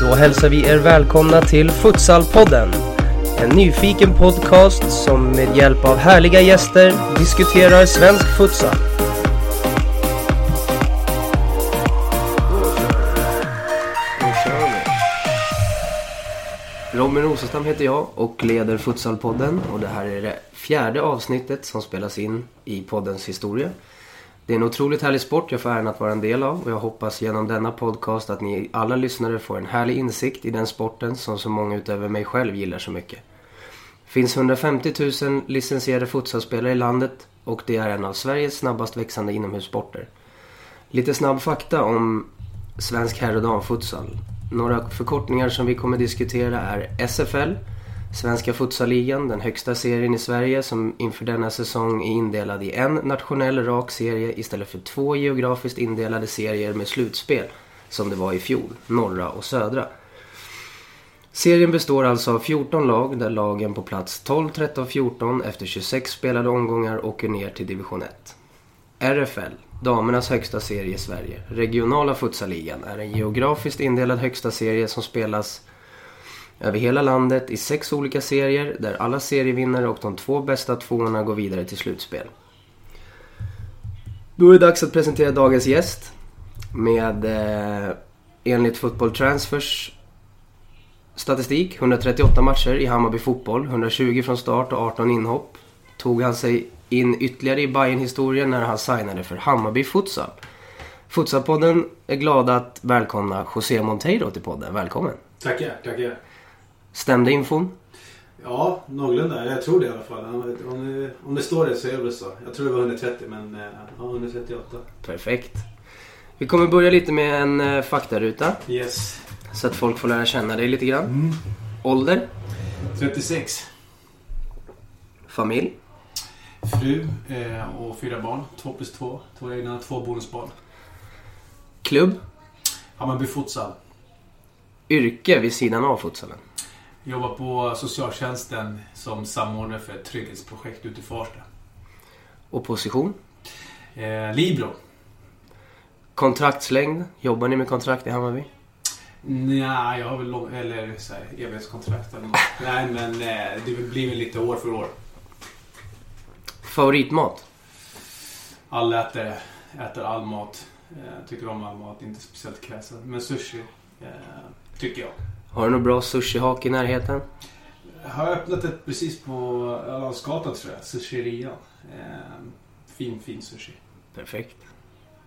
Då hälsar vi er välkomna till Futsalpodden. En nyfiken podcast som med hjälp av härliga gäster diskuterar svensk futsal. Robin Rosenstam heter jag och leder Futsalpodden och det här är det fjärde avsnittet som spelas in i poddens historia. Det är en otroligt härlig sport jag får äran att vara en del av och jag hoppas genom denna podcast att ni alla lyssnare får en härlig insikt i den sporten som så många utöver mig själv gillar så mycket. Det finns 150 000 licensierade futsalspelare i landet och det är en av Sveriges snabbast växande inomhussporter. Lite snabb fakta om svensk herr och damfutsal. Några förkortningar som vi kommer diskutera är SFL, Svenska futsaligan, den högsta serien i Sverige som inför denna säsong är indelad i en nationell rak serie istället för två geografiskt indelade serier med slutspel som det var i fjol, norra och södra. Serien består alltså av 14 lag där lagen på plats 12, 13, 14 efter 26 spelade omgångar åker ner till division 1. RFL, damernas högsta serie i Sverige, regionala futsaligan, är en geografiskt indelad högsta serie som spelas över hela landet i sex olika serier där alla serievinnare och de två bästa tvåorna går vidare till slutspel. Då är det dags att presentera dagens gäst med eh, enligt Football Transfers statistik 138 matcher i Hammarby fotboll, 120 från start och 18 inhopp. Tog han sig in ytterligare i bayern historien när han signade för Hammarby Futsal. Futsalpodden är glada att välkomna José Monteiro till podden. Välkommen! Tackar, tackar. Stämde infon? Ja, någorlunda. Jag tror det i alla fall. Om det, om det står det så är det väl så. Jag tror det var 130 men ja, 138. Perfekt. Vi kommer börja lite med en eh, faktaruta. Yes. Så att folk får lära känna dig lite grann. Ålder? 36. Familj? Fru eh, och fyra barn. Två plus två. Två egna, två bonusbarn. Klubb? Hammarby Futsal. Yrke vid sidan av futsalen? Jobbar på socialtjänsten som samordnare för ett trygghetsprojekt ute i Farsta. Och position? Eh, Libro. Kontraktslängd? Jobbar ni med kontrakt i Hammarby? Nja, jag har väl lång, eller så här, evighetskontrakt eller något. Nej, men eh, det blir väl lite år för år. Favoritmat? Alla äter, äter all mat. Eh, tycker om all mat, inte speciellt kräsen. Men sushi, eh, tycker jag. Har du något bra sushihak i närheten? Jag har öppnat ett precis på Ölandsgatan tror jag. Sushirian. Eh, fin, fin sushi. Perfekt.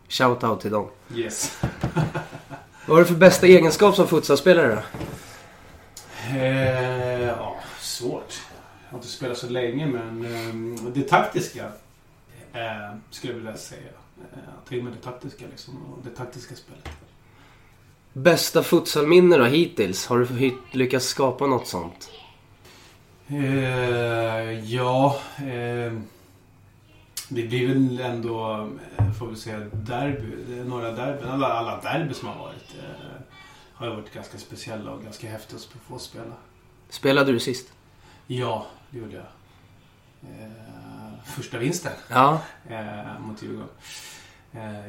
Shout-out till dem. Yes. Vad har du för bästa egenskap som futsalspelare då? Eh, ja, svårt. Jag har inte spelat så länge men eh, det taktiska eh, skulle jag vilja säga. Eh, ta in med det taktiska liksom och det taktiska spelet. Bästa futsalminne då hittills? Har du lyckats skapa något sånt? Eh, ja, eh, det blir väl ändå, eh, får vi säga, derby. Är Några derbyn, alla, alla derby som har varit eh, har varit ganska speciella och ganska häftiga att få spela. Spelade du sist? Ja, det gjorde jag. Eh, första vinsten Ja. eh, mot Djurgården eh,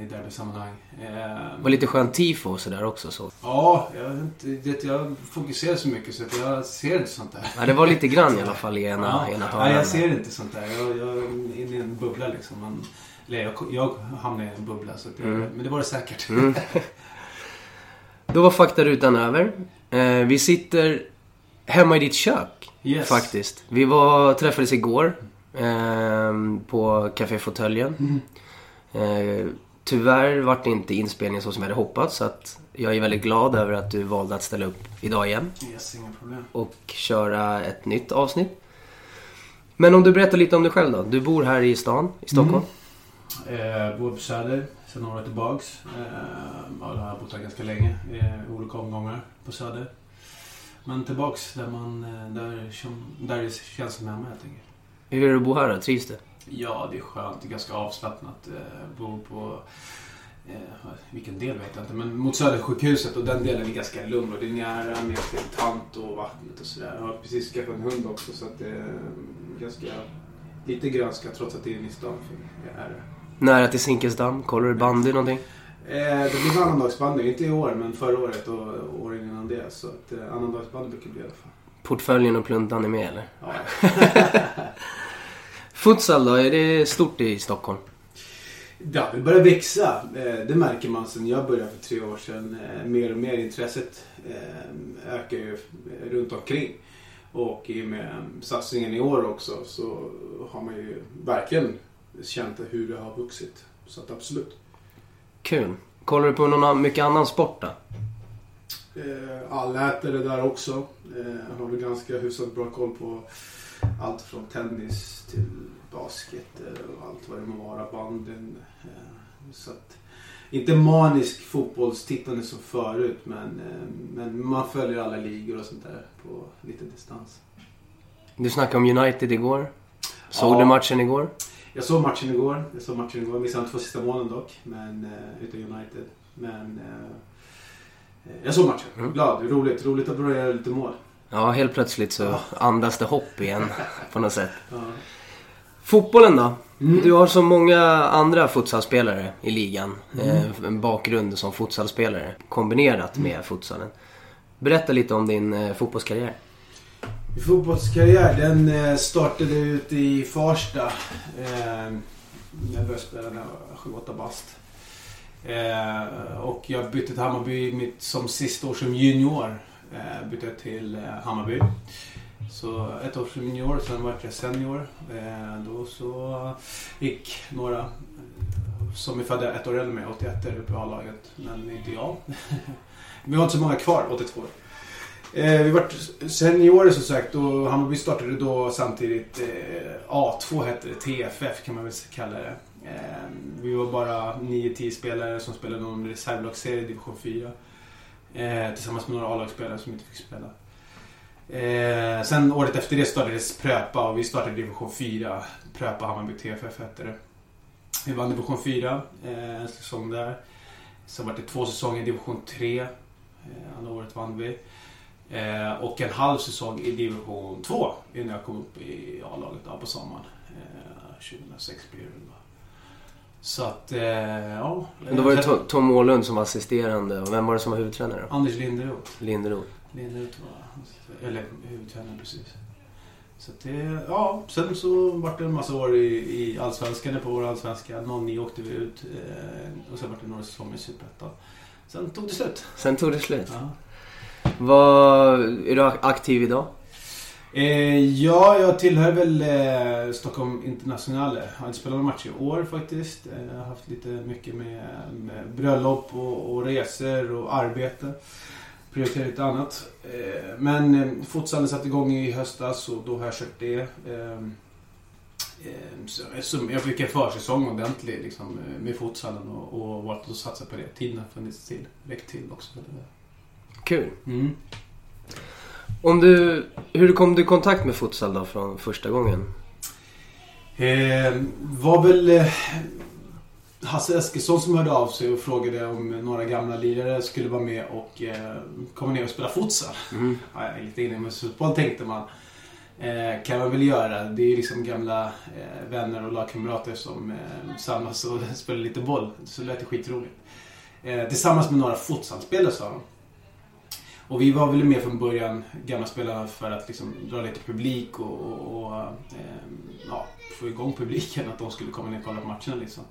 i derbysammanhang. Eh, Det var lite skönt tifo och sådär också så. Ja, jag, det, jag fokuserar så mycket så att jag ser inte sånt där. Ja, det var lite grann i alla fall i ena, Ja, ena nej, hörnan. jag ser inte sånt där. Jag, jag är inne i en bubbla liksom. Men, Eller jag, jag hamnade i en bubbla, så det, Mm. men det var det säkert. Mm. Då var faktarutan över. Eh, vi sitter hemma i ditt kök. Yes. Faktiskt. Vi var, träffades igår eh, på Café Fåtöljen. Eh, tyvärr vart det inte inspelningen så som jag hade hoppats. Så att jag är väldigt glad över att du valde att ställa upp idag igen Yes, inga problem. och köra ett nytt avsnitt. Men om du berättar lite om dig själv då. Du bor här i stan, i Stockholm. Eh, bor på Söder sedan några år tillbaks. Eh, ja, då har jag bott här ganska länge i olika omgångar på Söder. Men tillbaks där man, eh, där, där det känns som hemma helt enkelt. Hur är det att bo här då? Trivs du? Ja, det är skönt. Det är ganska avslappnat. Eh, bo på... Eh, vilken del vet jag inte. Men mot Södersjukhuset och den delen är ganska lugn. Och det är nära ner till tant och vattnet och sådär. Jag har precis skaffat en hund också så att det är ganska... Lite grönska trots att det är inne i stan. Det. Nära till Zinkensdamm? Kollar du bandy någonting? Eh, det blir annandagsbandy. Inte i år, men förra året och åren innan det. Så att eh, annandagsbandy brukar bli i alla fall. Portföljen och pluntan är med eller? Ja. Futsal då? Är det stort i Stockholm? Ja, det börjar växa. Eh, Det märker man sen jag började för tre år sedan. Eh, Mer och mer intresset eh, ökar ju runt omkring. Och i och med satsningen i år också så har man ju verkligen känt hur det har vuxit. Så att absolut. Kul. Kollar du på någon mycket annan sport då? Allätare där också. Eh, har väl ganska hyfsat bra koll på allt från tennis till basket eh, och allt vad det må vara. Banden. Eh, så att, inte manisk fotbollstittande som förut men, eh, men man följer alla ligor och sånt där på lite distans. Du snackade om United igår. Såg Ja. du matchen igår? Jag såg matchen igår. Jag såg matchen igår. Missade de två sista målen dock. Men, utav United. Men eh, jag såg matchen. Mm. Glad. Roligt. Roligt att börja göra lite mål. Ja, helt plötsligt så Ja. andas det hopp igen på något sätt. Ja. Fotbollen då? Mm. Du har så många andra futsalspelare i ligan. Eh, en bakgrund som futsalspelare kombinerat med futsalen. Berätta lite om din eh, fotbollskarriär. Min fotbollskarriär den eh, startade ut i Farsta. Eh, jag började spela när jag var 7-8 bast. Och jag bytte till Hammarby som sista år som junior. Bytte till Hammarby. Så ett år som junior, sen var jag senior. Eh, då så gick några eh, som är födda ett år äldre med, 81 är uppe i A-laget. Men inte jag. Vi har inte så många kvar, 82. Eh, vi vart seniorer som sagt och Hammarby startade då samtidigt eh, A2 hette det, TFF kan man väl kalla det. Eh, vi var bara 9-10 spelare som spelade någon reservlagsserie i division 4. Eh, tillsammans med några A-lagsspelare som inte fick spela. Eh, sen året efter det startades Pröpa och vi startade division 4. Pröpa Hammarby TFF hette det. Vi vann division 4 eh, en säsong där. Sen var det två säsonger i division 3. Eh, andra året vann vi. Eh, och en halv säsong i division 2 innan jag kom upp i A-laget på sommaren. Eh, 2006 blir det väl. Så att, eh, ja. Då var det Tom- Åhlund som var assisterande och vem var det som var huvudtränare? Anders Linderoth. Linderoth. Linderoth var, eller huvudtränare precis. Så det, ja, sen så vart det en massa år i, i Allsvenskan, på vår Allsvenska. 09 åkte vi ut eh, och sen vart det några säsonger i Superettan. Sen tog det slut. Sen tog det slut. Ja. Vad, är du aktiv idag? Eh, ja, jag tillhör väl eh, Stockholm Internationale. Har inte spelat några matcher i år faktiskt. Eh, jag har haft lite mycket med, med bröllop och, och resor och arbete. Prioriterat lite annat. Eh, men eh, futsalen satte igång i höstas och då har jag kört det. Eh, eh, jag fick en försäsong ordentlig liksom, med futsalen och, och valt att satsa på det. Tiden har funnits till. Räckt till också. Kul. Mm. Om du, hur kom du i kontakt med futsal då från första gången? Eh, var väl eh, Hasse Eskilsson som hörde av sig och frågade om några gamla lirare skulle vara med och eh, komma ner och spela futsal. Mm. Ja, jag är lite inne med fotboll tänkte man. Eh, kan man väl göra. Det är ju liksom gamla eh, vänner och lagkamrater som eh, samlas och spelar lite boll. Så det lät det skitroligt. Eh, tillsammans med några futsalspelare sa de. och vi var väl med från början, gamla spelare, för att liksom dra lite publik och, och, och eh, ja, få igång publiken. Att de skulle komma ner och kolla på matcherna liksom.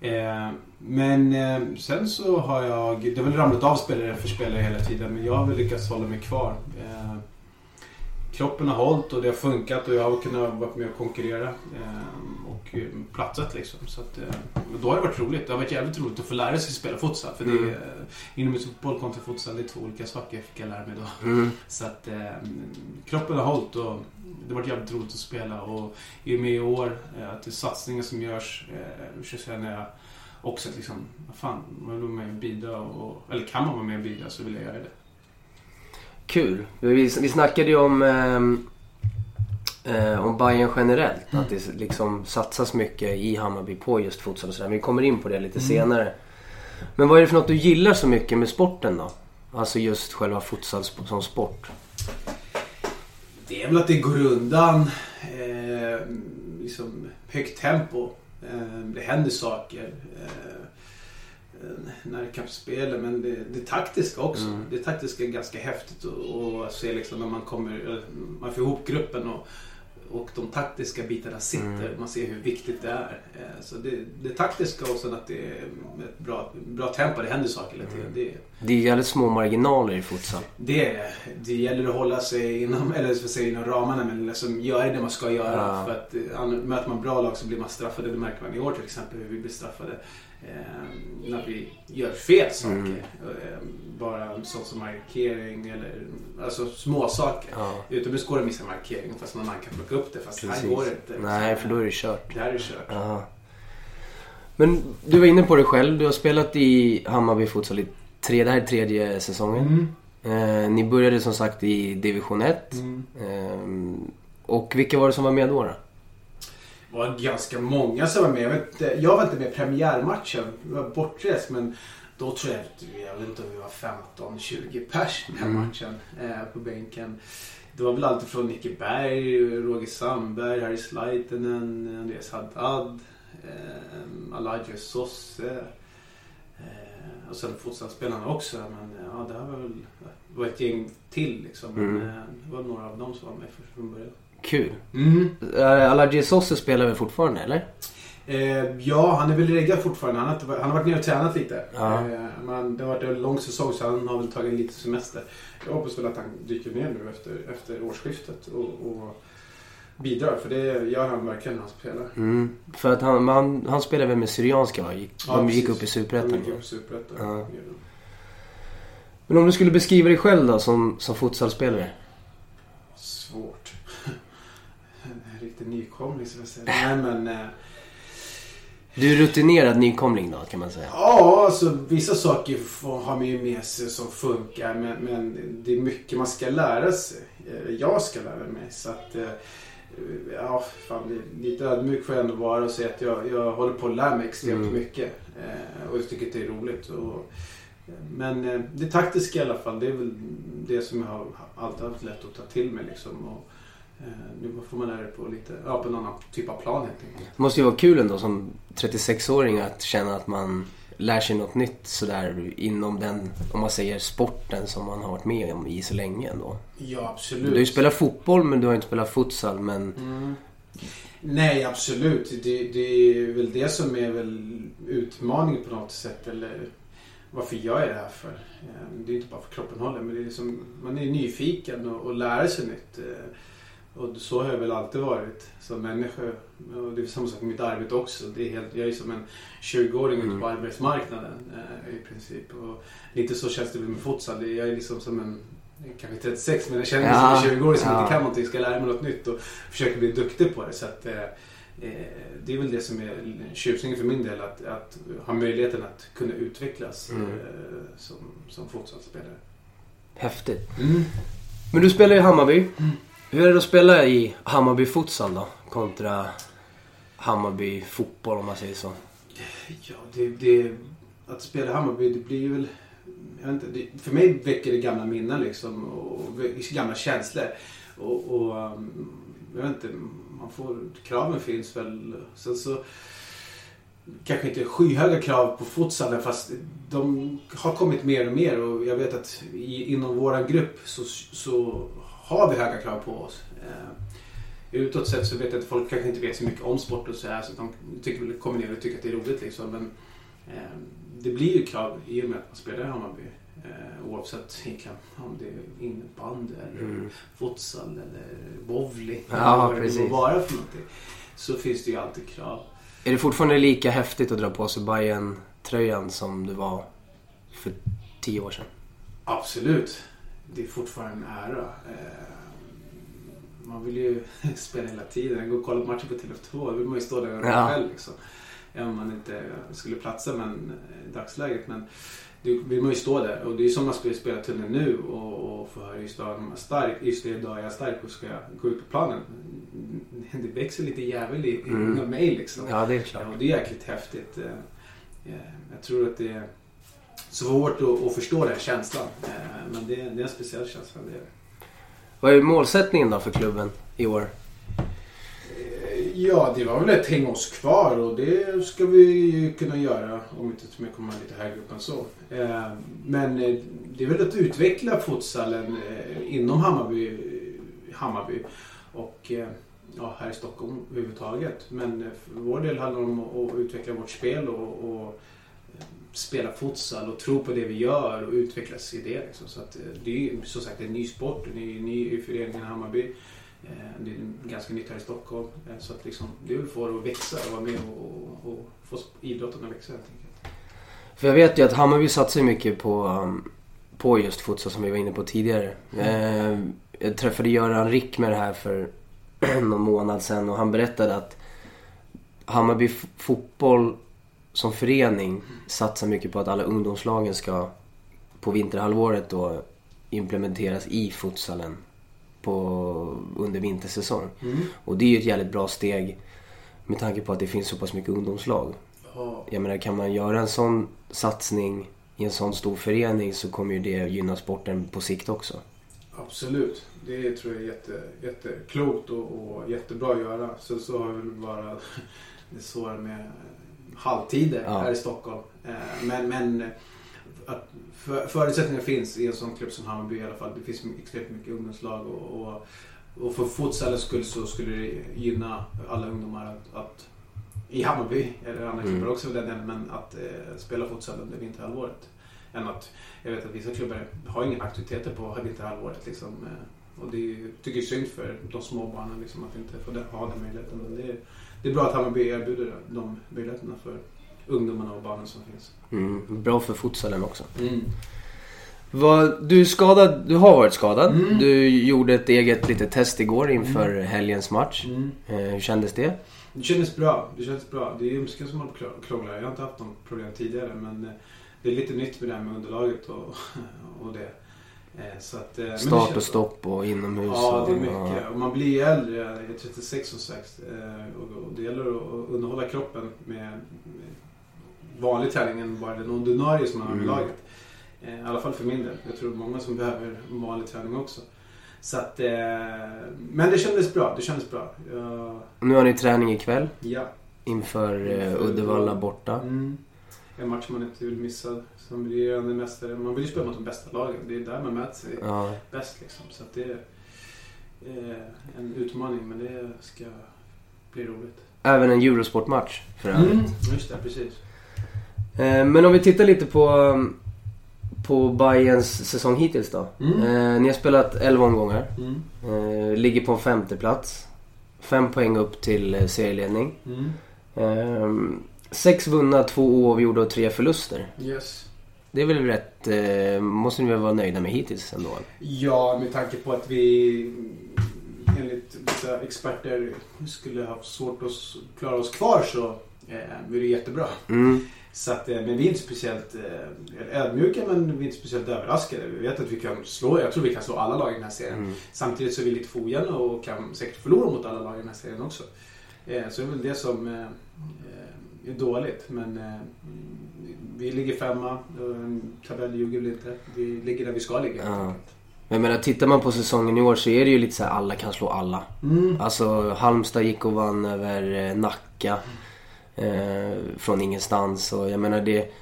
Eh, men eh, sen så har jag, det har väl ramlat av spelare för spelare hela tiden men jag har väl lyckats hålla mig kvar. Eh, kroppen har hållit och det har funkat och jag har kunnat vara med och konkurrera. Och platsat liksom. Så att, då har det varit roligt. Det har varit jävligt roligt att få lära sig spela futsal. För mm. det är, inomhusfotboll kontra futsal, det är två olika saker fick jag lära mig då. Mm. Så att kroppen har hållit och det varit jävligt roligt att spela. Och i och med i år, att det är satsningar som görs, så känner jag också att liksom, vad fan, man vill vara med och bidra. Och, eller kan man vara med och bidra så vill jag göra det. Kul. Vi, vi snackade ju om, eh, eh, om Bayern generellt. Mm. Att det liksom satsas mycket i Hammarby på just futsal och sådär. Vi kommer in på det lite mm. senare. Men vad är det för något du gillar så mycket med sporten då? Alltså just själva futsal som sport. Det är väl att det går undan eh, liksom högt tempo. Eh, det händer saker. Eh, Eh, närkampsspel men det, det taktiska också. Mm. Det taktiska är ganska häftigt att se liksom när man kommer, man får ihop gruppen och, och de taktiska bitarna sitter. Mm. Man ser hur viktigt det är. Eh, så det, det taktiska och sen att det är ett bra, bra tempo, det händer saker hela tiden. Mm. Det, det är jävligt små marginaler i futsal. Det är det. Det gäller att hålla sig inom, eller för säga, inom ramarna men liksom göra det man ska göra. Ja. För att eh, möter man bra lag så blir man straffade. Det märker man i år till exempel hur vi blir straffade när vi gör fel saker. Mm. Eh, bara sånt som markering eller alltså små saker. Ja. Utomhus går det att missa markering fast någon annan kan plocka upp det. Fast Precis. här går det inte. Nej, för då är det kört. Det här är kört. Ja. Men du var inne på det själv. Du har spelat i Hammarby Futsal i tre, det här är tredje säsongen. Mm. Eh, ni började som sagt i division 1. Mm. Eh, och vilka var det som var med då? då? Var ganska många som var med. Jag, vet, jag var inte med i premiärmatchen. Jag var bortrest men då tror jag, jag vet inte om vi var 15-20 pers den här mm. matchen eh, på bänken. Det var väl allt från Nicke Berg, Roger Sandberg, Harry Slaitenen, Andreas Haddad, eh, Aladjo Sosse. Eh, och sen fotbollsspelarna också. Men ja, det, var väl, det var ett gäng till liksom. Mm. Men, eh, det var några av dem som var med från början. Kul. Mm. Uh, Alaji Sosse spelar väl fortfarande eller? Eh, ja, han är väl reggad fortfarande. Han har, han har varit nere och tränat lite. Ja. Eh, men det har varit en lång säsong så han har väl tagit lite semester. Jag hoppas väl att han dyker ner nu efter, efter årsskiftet och, och bidrar. För det gör han verkligen när han spelar. Mm. För att han, han, han spelar väl med Syrianska va? Gick, ja, de gick upp i Superettan. De gick upp i Superettan. Ja. Men om du skulle beskriva dig själv då som, som futsalspelare? Svårt lite nykomling så jag säga. Nej men... Eh, du är rutinerad nykomling då kan man säga? Ja, alltså vissa saker har man ju med sig som funkar men, men det är mycket man ska lära sig. Eh, jag ska lära mig så att... Eh, ja, fan, lite ödmjuk får jag ändå vara och säga att jag, jag håller på att lära mig extremt mm. mycket. Och jag tycker att det är roligt. Och, men det taktiska i alla fall, det är väl det som jag har alltid haft lätt att ta till mig liksom. Och, Eh, nu får man lära det på lite, ja på en annan typ av plan helt enkelt. Det måste ju vara kul ändå som 36-åring att känna att man lär sig något nytt sådär inom den, om man säger sporten som man har varit med om i så länge ändå. Ja absolut. Du har ju spelat fotboll men du har inte spelat futsal men... Mm. Nej absolut. Det, det, är väl det som är väl utmaningen på något sätt eller varför gör jag det här för? Eh, det är inte bara för kroppen håller men det är liksom, man är nyfiken och, och lär sig nytt. Och så har jag väl alltid varit som människa. Och det är samma sak med mitt arbete också. Det är helt, jag är som en 20-åring mm. ute på arbetsmarknaden eh, i princip. Och lite så känns det väl med futsal. Jag är liksom som en kanske 36 men jag känner mig ja. som en 20-åring som ja. inte kan någonting. Ska lära mig något nytt och försöka bli duktig på det. Så att, eh, eh, det är väl det som är tjusningen för min del. Att, att ha möjligheten att kunna utvecklas mm. eh, som, som futsalspelare. Häftigt. Mm. Men du spelar i Hammarby. Mm. Hur är det att spela i Hammarby futsal då? Kontra Hammarby fotboll om man säger så. Ja, det, det, att spela Hammarby det blir ju väl... Jag vet inte, det, för mig väcker det gamla minnen liksom och gamla känslor. Och, och um, jag vet inte, man får, kraven finns väl. Sen så kanske inte skyhöga krav på futsalen fast de har kommit mer och mer och jag vet att i, inom våran grupp så, så har vi höga krav på oss. Eh, utåt sett så vet jag att folk kanske inte vet så mycket om sport och så här så de tycker, kommer ner och tycker att det är roligt liksom. Men eh, det blir ju krav i och med att man spelar i Hammarby. Eh, oavsett om det är innebandy eller Mm. futsal eller bowling. Ja, eller vad precis. det må vara för någonting. Så finns det ju alltid krav. Är det fortfarande lika häftigt att dra på sig bayern tröjan som det var för tio år sedan? Absolut. Det är fortfarande en ära. Eh, Man vill ju spela hela tiden. Gå och kolla på matchen på Tele2. Då vill man ju stå där Ja. själv. Liksom. Även om man inte skulle platsa men, eh, i dagsläget. Men det vill man ju stå där. Och det är som man skulle spela till nu och, och få höra just idag är stark. Just det, idag är jag stark och ska jag gå ut på planen. Det växer lite jävel i, Mm. inom mig liksom. Ja, det är klart. Ja, och det är jäkligt häftigt. Eh, Jag tror att det är svårt att, att förstå den här känslan. Eh, Men det, är- det är en speciell känsla. Det är. Vad är målsättningen då för klubben i år? Eh, Ja, det var väl ett häng oss kvar och det ska vi kunna göra om inte till och med kommer lite högre upp än så. Eh, Men det är väl att utveckla futsalen inom Hammarby, Hammarby och ja, här i Stockholm överhuvudtaget. Men för vår del handlar det om att utveckla vårt spel och, och spela futsal och tro på det vi gör och utvecklas i det. Liksom. Så att, eh, det är ju som sagt en ny sport, en ny, ny i föreningen Hammarby. Eh, Det är ganska nytt här i Stockholm. Eh, Så att liksom, det är väl för att växa och vara med och, och få idrotten att växa helt enkelt. För jag vet ju att Hammarby satsar mycket på, um, på just futsal som vi var inne på tidigare. Eh, jag träffade Göran Rick med det här för någon månad sedan och han berättade att Hammarby fotboll som förening satsar mycket på att alla ungdomslagen ska på vinterhalvåret då implementeras i futsalen på, under vintersäsong. Och det är ju ett jävligt bra steg med tanke på att det finns så pass mycket ungdomslag. Ja, Jag menar, kan man göra en sån satsning i en sån stor förening så kommer ju det gynna sporten på sikt också. absolut. Det tror jag är jätte, jätteklokt och, och jättebra att göra. Sen så har vi bara det svåra med halvtider Ja. här i Stockholm. Eh, Men, men att för, förutsättningar finns i en sån klubb som Hammarby i alla fall. Det finns extremt mycket ungdomslag och, och, och för futsalens skull så skulle det gynna alla ungdomar att, att i Hammarby, eller andra Mm. klubbar också för den men att eh, spela futsal under vinterhalvåret. Än att, jag vet att vissa klubbar har inga aktiviteter på vinterhalvåret liksom. eh, Och det är, tycker jag är synd för de små barnen liksom, att inte få ha den möjligheten. Men det är, det är bra att Hammarby erbjuder de möjligheterna för ungdomarna och barnen som finns. Mm, bra för futsalen också. Vad, du skadad, du har varit skadad. Mm. Du gjorde ett eget litet test igår inför helgens match. Eh, hur kändes det? Det kändes bra. Det kändes bra. Det är ljumsken som har krånglar. Jag har inte haft något problem tidigare men eh, det är lite nytt med det här med underlaget och, och det. Eh, Så att, eh, Start och stopp och inomhus. Ja, det är mycket. Och man blir äldre. Jag är 36 som sagt. Eh, Och det gäller att underhålla kroppen med vanlig träning än bara den ordinarie som man har i Mm. laget. I alla fall för min del. Jag tror många som behöver vanlig träning också. Så att, men det kändes bra. Det kändes bra. Jag, Nu har ni träning ikväll ja. inför Inför Uddevalla. borta. Mm. En match man inte vill missa som regerande mästare. Man vill ju spela mot de bästa lagen. Det är där man möter sig Ja. bäst liksom. Så att det är eh, en utmaning men det ska bli roligt. Även en Eurosport-match för övrigt. Mm. Just det, precis. Eh, Men om vi tittar lite på, på Bayerns säsong hittills då. Mm. Eh, ni har spelat 11 omgångar. Mm. Ligger på en femte plats. Fem poäng upp till serieledning. Mm. Sex vunna, två oavgjorda och tre förluster. Yes. Det är väl rätt... Eh, måste ni väl vara nöjda med hittills ändå? Ja, med tanke på att vi enligt vissa experter skulle ha svårt att klara oss kvar så eh, är det jättebra. Mm. Så att, eh, men vi är inte speciellt eh, ödmjuka men vi är inte speciellt överraskade. Vi vet att vi kan slå, jag tror vi kan slå alla lag i den här serien. Mm. Samtidigt så är vi lite ojämna och kan säkert förlora mot alla lag i den här serien också. Eh, så det är väl det som eh, eh, är dåligt. Men eh, vi ligger femma. Eh, tabell ljuger väl inte. Vi ligger där vi ska ligga. Ja. enkelt. Men menar, tittar man på säsongen i år så är det ju lite så här alla kan slå alla. Mm. Alltså Halmstad gick och vann över eh, Nacka. Eh, från ingenstans och jag menar det,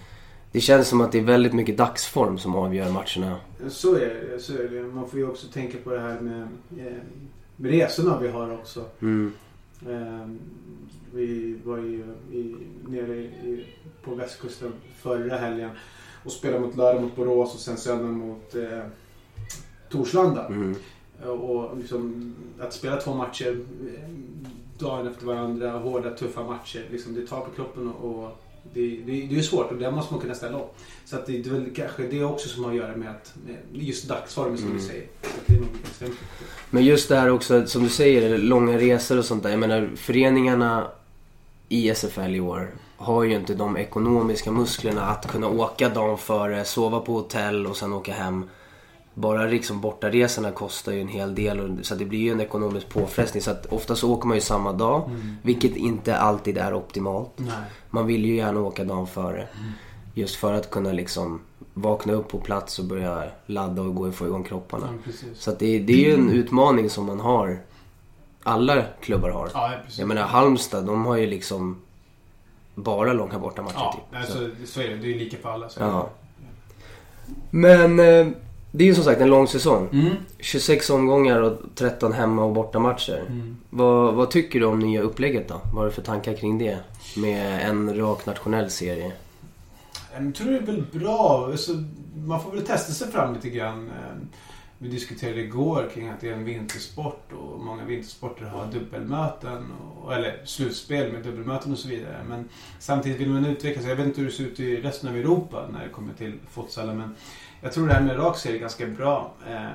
det känns som att det är väldigt mycket dagsform som avgör matcherna. Så är det. Så är det. Man får ju också tänka på det här med, eh, med resorna vi har också. Mm. Eh, vi var ju i, nere i, på västkusten förra helgen och spelade mot lördag mot Borås och sen söndag mot eh, Torslanda. Mm. Och liksom, att spela två matcher eh, dagen efter varandra, hårda tuffa matcher. Liksom, det tar på kroppen och, och det, det, det är svårt och det måste man kunna ställa upp. Så att det, det är väl kanske det också som har att göra med att med just dagsformen som Mm. du säger. Men just det här också, som du säger, långa resor och sånt där. Jag menar, föreningarna i SFL i år har ju inte de ekonomiska musklerna att kunna åka dagen före, sova på hotell och sen åka hem. Bara liksom bortaresorna kostar ju en hel del så det blir ju en ekonomisk påfrestning. Så att ofta så åker man ju samma dag, vilket inte alltid är optimalt. Nej. Man vill ju gärna åka dagen före. Just för att kunna liksom vakna upp på plats och börja ladda och gå och få igång kropparna. Precis. Så det, det är ju en utmaning som man har. Alla klubbar har. Ja, precis. Jag menar Halmstad, de har ju liksom bara långa bortamatcher Ja, typ. alltså, Så. så är det. Det är lika för alla. Så. Ja. Men eh, det är ju som sagt en lång säsong. Mm. 26 omgångar och 13 hemma och bortamatcher. Mm. Vad, vad tycker du om nya upplägget då? Vad har du för tankar kring det? Med en rak nationell serie. Jag tror det är väl bra. Alltså, man får väl testa sig fram lite grann. Vi diskuterade igår kring att det är en vintersport och många vintersporter har dubbelmöten. Och, eller slutspel med dubbelmöten och så vidare. Men samtidigt vill man utveckla sig. Jag vet inte hur det ser ut i resten av Europa när det kommer till futsalen. Men jag tror det här med rak serie är ganska bra. Eh,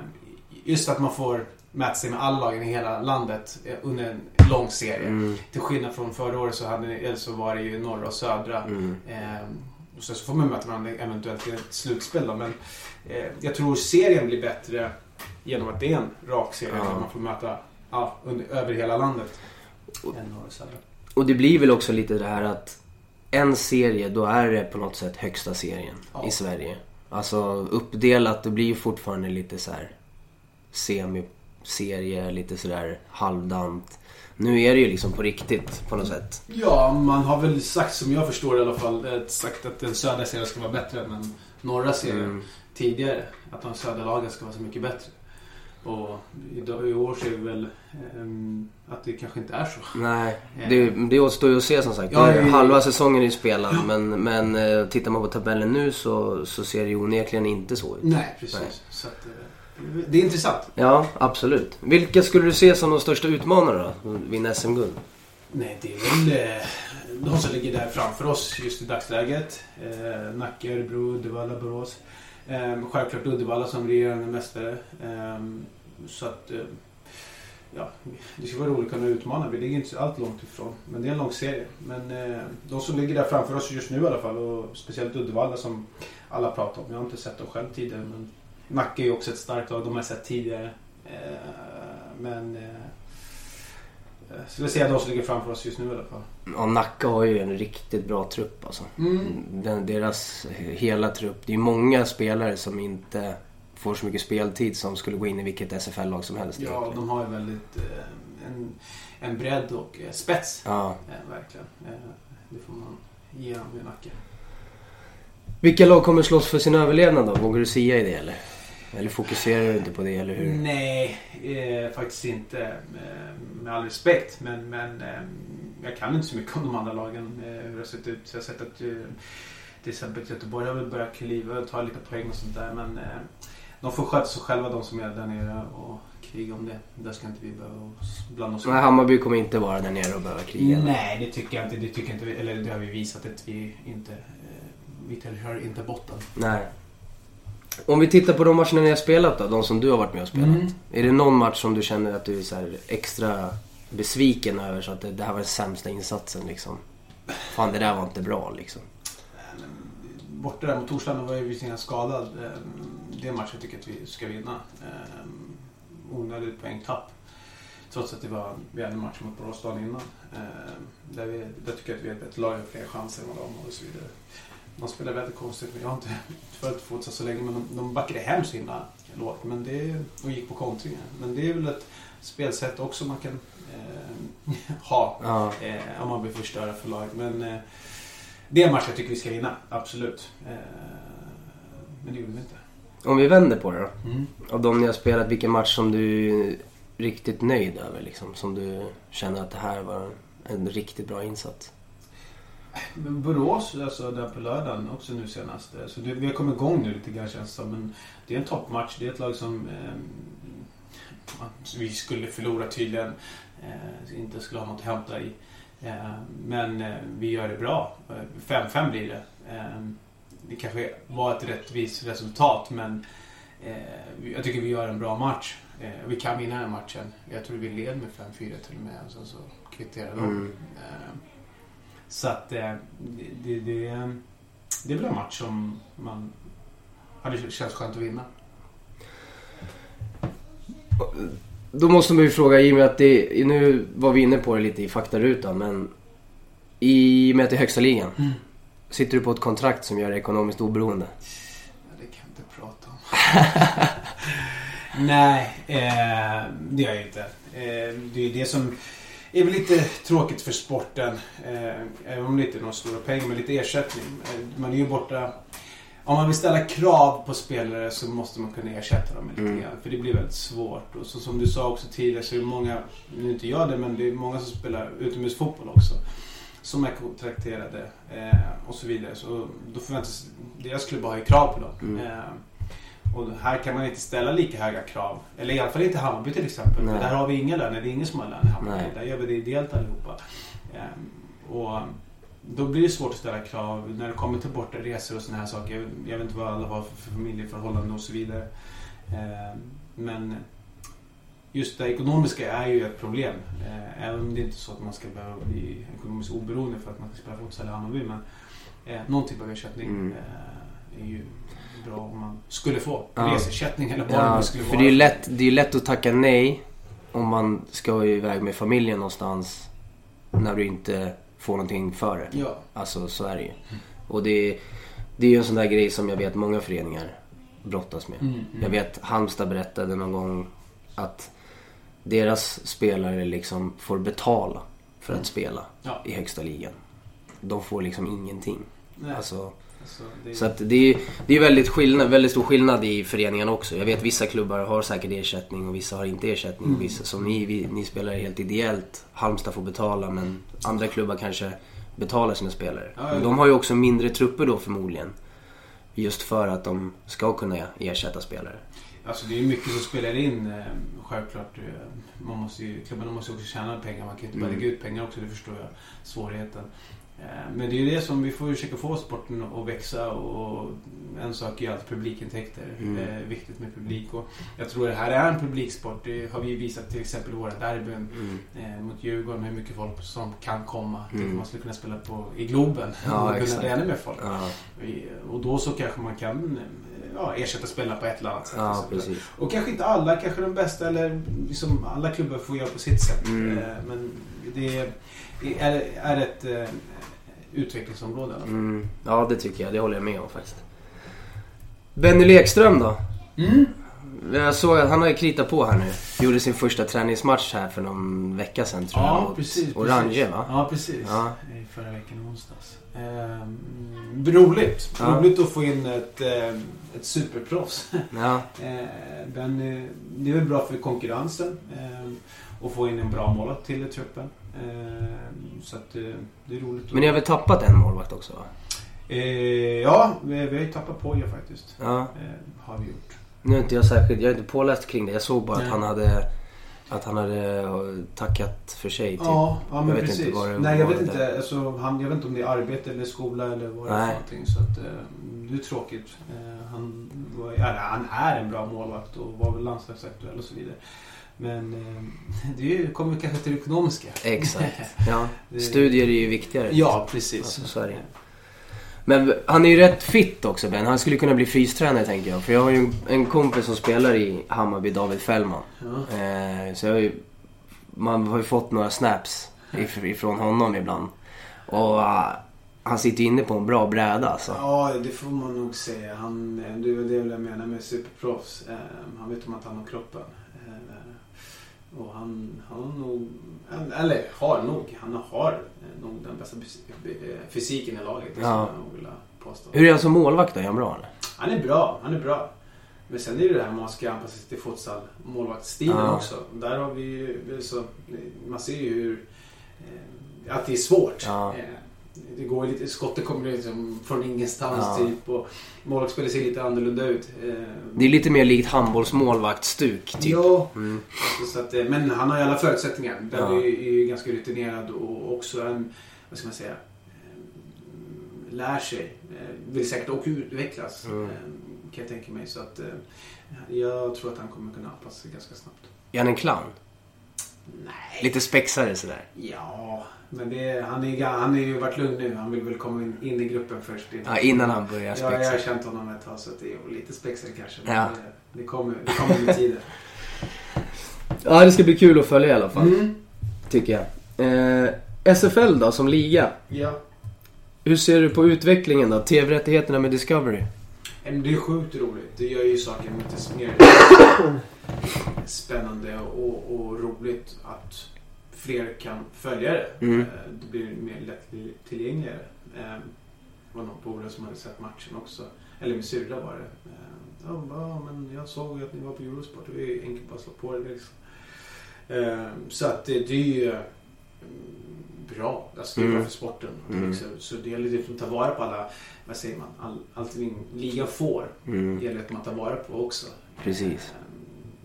Just att man får mäta sig med alla lagen i hela landet eh, under en lång serie. Mm, Till skillnad från förra året så, hade, så var det ju norra och södra. mm, Eh, och sen så får man möta varandra eventuellt i ett slutspel då. Men jag tror serien blir bättre genom att det är en rak serie. Ja. Man får möta ja, under, över hela landet. Och. Och det blir väl också lite det här att en serie, då är det på något sätt högsta serien Ja. i Sverige. Alltså uppdelat, det blir ju fortfarande lite så här semiserie, lite sådär halvdant. Nu är det ju liksom på riktigt på något sätt. Ja, man har väl sagt som jag förstår i alla fall eh, sagt att den södra serien ska vara bättre än den norra serien Mm. Tidigare. Att de södra lagen ska vara så mycket bättre. Och idag, i år ser vi väl ehm, att det kanske inte är så. Nej, det, det återstår ju att se som sagt. Ja, ja, ja. Halva säsongen är ju spelad men, men eh, tittar man på tabellen nu så, så ser det ju onekligen inte så ut. Nej, precis. Nej. Så att, eh, det är intressant. Ja, absolut. Vilka skulle du se som de största utmanarna då? Vinna SM-guld? Nej, det är väl eh, de som ligger där framför oss just i dagsläget. Eh, Nacka, Örebro, Uddevalla, Borås. Ehm, självklart Uddevalla som regerande mästare. Ehm, så att... Eh, ja, det skulle vara roligt att kunna utmana. Vi ligger inte så allt långt ifrån. Men det är en lång serie. Men eh, de som ligger där framför oss just nu i alla fall. Och speciellt Uddevalla som alla pratar om. Jag har inte sett dem själv tidigare. Men Nacka är ju också ett starkt lag. De har jag sett tidigare. Eh, men... Eh, så vi ser de som ligger framför oss just nu i alla fall. Ja, Nacka har ju en riktigt bra trupp alltså. Den, deras hela trupp. Det är många spelare som inte får så mycket speltid som skulle gå in i vilket SFL-lag som helst Ja, egentligen. de har ju väldigt eh, en, en bredd och eh, spets. Ja. Eh, verkligen. Det får man ge dem i Nacka. Vilka lag kommer slåss för sin överlevnad då? Vågar du sia i det eller? Eller fokuserar du inte på det eller hur? Nej, eh, faktiskt inte. Eh, med all respekt. Men, men eh, jag kan inte så mycket om de andra lagen. Eh, hur det har sett ut. Så jag har sett att eh, till exempel Göteborg har väl börjat kliva och ta lite poäng och sånt där. Men eh, de får sköta sig själva de som är där nere och kriga om det. Där ska inte vi behöva blanda oss. Nej, Hammarby kommer inte vara där nere och behöva kriga. Nej, det tycker jag inte. Det tycker inte eller det har vi visat att vi inte... Eh, vi tillhör inte botten. Nej. Om vi tittar på de matcherna ni har spelat då, de som du har varit med och spelat. Mm. Är det någon match som du känner att du är så här extra besviken över så att det, det här var den sämsta insatsen liksom? Fan det där var inte bra liksom. Borta där mot Torslanda var ju visserligen skadad. Eh, Det är en match jag tycker att vi ska vinna. Eh, Onödigt poängtapp. Trots att det var, vi hade en match mot Borås dagen innan. Eh, Där, vi, där tycker jag att vi är ett bättre lag och fler chanser än vad de har och så vidare. De spelar väldigt konstigt. men Jag har inte följt futsal så länge men de, de backade hem så himla lågt. Men det, och gick på kontringar. Men det är väl ett spelsätt också man kan eh, ha. Ja. Eh, om man blir förstörd för laget. Men eh, det är en match jag tycker vi ska vinna. Absolut. Eh, men det gjorde vi inte. Om vi vänder på det då. Mm. Av de ni har spelat, vilken match som du är riktigt nöjd över? Liksom, som du känner att det här var en riktigt bra insats? Men Borås, alltså där på lördagen också nu senast. eh, Så det, vi har kommit igång nu lite grann känns det som. Men det är en toppmatch. Det är ett lag som eh, vi skulle förlora tydligen. Eh, inte skulle ha något att hämta i. Eh, men eh, vi gör det bra. Eh, 5-5 blir det. Eh, det kanske var ett rättvist resultat men jag tycker vi gör en bra match. Vi kan vinna den här matchen. Jag tror vi leder med 5-4 till och med. Sen så kvitterar de. Mm. Så att eh, det, det, det, det är väl en match som man hade känts skönt att vinna. Då måste man ju fråga, med att det, nu var vi inne på det lite i faktarutan, men i och med att det är högsta ligan. Mm. Sitter du på ett kontrakt som gör dig ekonomiskt oberoende? Ja, det kan jag inte prata om. Nej, eh, det gör jag inte. Eh, det är det som är väl lite tråkigt för sporten. Eh, även om det inte är några stora pengar, men lite ersättning. Eh, man är ju borta... Om man vill ställa krav på spelare så måste man kunna ersätta dem lite Mm. grann. För det blir väldigt svårt. Och så som du sa också tidigare så är det många, nu inte jag det, men det är många som spelar utomhusfotboll också. Som är kontrakterade eh, och så vidare. Så då förväntas deras klubbar ha krav på dem. Mm. Eh, och här kan man inte ställa lika höga krav. Eller i alla fall inte Hammarby till exempel. Nej. För där har vi inga löner. Det är ingen som har lön i Hammarby. Där gör vi det ideellt allihopa. Ehm, och då blir det svårt att ställa krav när det kommer till bortaresor och såna här saker. Jag, jag vet inte vad alla har för, för familjeförhållanden och så vidare. Ehm, men just det ekonomiska är ju ett problem. Eh, även om det inte är så att man ska behöva bli ekonomiskt oberoende för att man ska spela fotboll i Hammarby. Men eh, någon typ av ersättning Mm. eh, är ju bra om man skulle få. Ja. Resersättning eller vad det Ja, nu skulle för vara. det är ju lätt, det är lätt att tacka nej om man ska iväg med familjen någonstans när du inte får någonting för det. Ja. Alltså så är det ju. Och det, det är ju en sån där grej som jag vet många föreningar brottas med. Mm, mm. Jag vet Halmstad berättade någon gång att deras spelare liksom får betala för att Mm. spela Ja. i högsta ligan. De får liksom ingenting. Nej, Alltså, alltså, det, så att det är, det är väldigt, skillnad, väldigt stor skillnad i föreningarna också. Jag vet vissa klubbar har säkert ersättning och vissa har inte ersättning. Mm. Vissa, som ni, vi, ni spelar helt ideellt. Halmstad får betala men andra klubbar kanske betalar sina spelare. Ja, Men de har ju också mindre trupper då förmodligen. Just för att de ska kunna ersätta spelare. Alltså det är mycket som spelar in. eh, Självklart. eh, Man måste ju, klubbarna måste ju också tjäna pengar. Man kan ju inte bara Mm. lägga ut pengar också. Det förstår jag. Svårigheten. Eh, Men det är ju det som vi får försöka få sporten att växa. Och en sak är ju alltid publikintäkter. Mm. Eh, viktigt med publik. Och jag tror det här är en publiksport. Det har vi ju visat till exempel i våra derbyn. Mm. Eh, mot Djurgården, hur mycket folk som kan komma. Mm. Man skulle kunna spela på, i Globen. Ja, och kunna exakt. bli ännu mer folk. Ja, Och då så kanske man kan ja, ersätta spelarna på ett eller annat sätt. ja och kanske inte alla, kanske de bästa eller liksom alla klubbar får göra på sitt sätt. Mm. Men det är, är, är ett utvecklingsområde fall. Mm. Ja det tycker jag, det håller jag med om faktiskt. Benny Lekström då? Mm. Jag såg att han har ju kritat på här nu. Gjorde sin första träningsmatch här för någon vecka sedan tror jag. Ja, mot precis. Orange precis. va? Ja, precis. Ja. I förra veckan i onsdags. Ehm, roligt. Ja. Roligt att få in ett, eh, ett superproffs. Ja. Eh, Men eh, det är väl bra för konkurrensen. eh, Och få in en bra målvakt till truppen. Eh, Så att eh, det är roligt. Men ni har väl tappat en målvakt också va? Eh, ja, vi, vi har ju tappat Poja faktiskt. Ja. Eh, har vi gjort. Nu är inte jag särskilt, jag är inte påläst kring det. Jag såg bara Nej. att han hade att han hade eh, tackat för sig typ. Ja, ja men Jag vet precis. inte vad det- Nej, jag vet inte. Alltså, han, jag vet inte om det är arbete eller skola eller vad det är för någonting. Så att, eh, det är tråkigt. Eh, han, var, ja, han är en bra målvakt och var väl landslagsaktuell och så vidare. Men det kommer kanske till det ekonomiska. Exakt. Ja. Studier är ju viktigare. Ja, precis. Alltså, så är det. Men han är ju rätt fit också Ben. Han skulle kunna bli fystränare tänker jag. För jag har ju en kompis som spelar i Hammarby, David Fällman. Ja. Eh, så jag har ju, man har ju fått några snaps if- ifrån honom ibland. Och uh, han sitter inne på en bra bräda alltså. Ja, det får man nog säga. Han, det är väl det jag menar med superproffs. Eh, han vet om att han har kroppen. Eh, Och han, han har nog, eller har nog, han har eh, nog den bästa fysiken i laget. Ja. Hur är han som målvakt då? Är han bra eller? Han är bra, han är bra. Men sen är det det här man ska anpassa sig till futsal målvaktsstilen Ja. också. Där har vi ju, så, man ser ju hur, eh, att det är svårt. Ja. Det går lite, skottet kommer liksom från ingenstans Ja. typ och målvaktsspelet ser lite annorlunda ut. Eh, Det är lite mer likt handbollsmålvaktstuk typ. Ja, Mm. så att, eh, men han har ju alla förutsättningar. Den Ja. är, ju- är ju ganska rutinerad och också en, vad ska man säga, eh, lär sig. Vill säkert också utvecklas Mm. kan jag tänka mig. Så att jag tror att han kommer kunna anpassa sig ganska snabbt. Är han en clown? Nej. Lite spexare sådär. Ja, men det, han, är, ga- han är ju varit lugn nu. Han vill väl komma in, in i gruppen först. Ja, innan han börjar Ja, jag har spexa. känt honom ett tag så att det är lite spexigare kanske. Ja. Det, det, kommer, det kommer med tiden. Ja, det ska bli kul att följa i alla fall. Mm. Tycker jag. Eh, SFL då, som liga. Ja. Hur ser du på utvecklingen då? TV-rättigheterna med Discovery? Det är sjukt roligt. Det gör ju saken lite mer spännande och, och roligt att fler kan följa det. Mm. Eh, Det blir mer lättillgängligare. Eh, Det var någon polare som hade sett matchen också. Eller min syrra var det. Eh, Ja, ja, men jag såg ju att ni var på Eurosport. Det var ju enkelt bara att slå på det. Liksom. Eh, Så att det, det är ju mm, bra. Alltså det är bra Mm. för sporten. Mm. Så, så det gäller liksom att ta vara på alla, vad säger man, all, allting ligan får. Mm. Det gäller att man tar vara på också. Precis.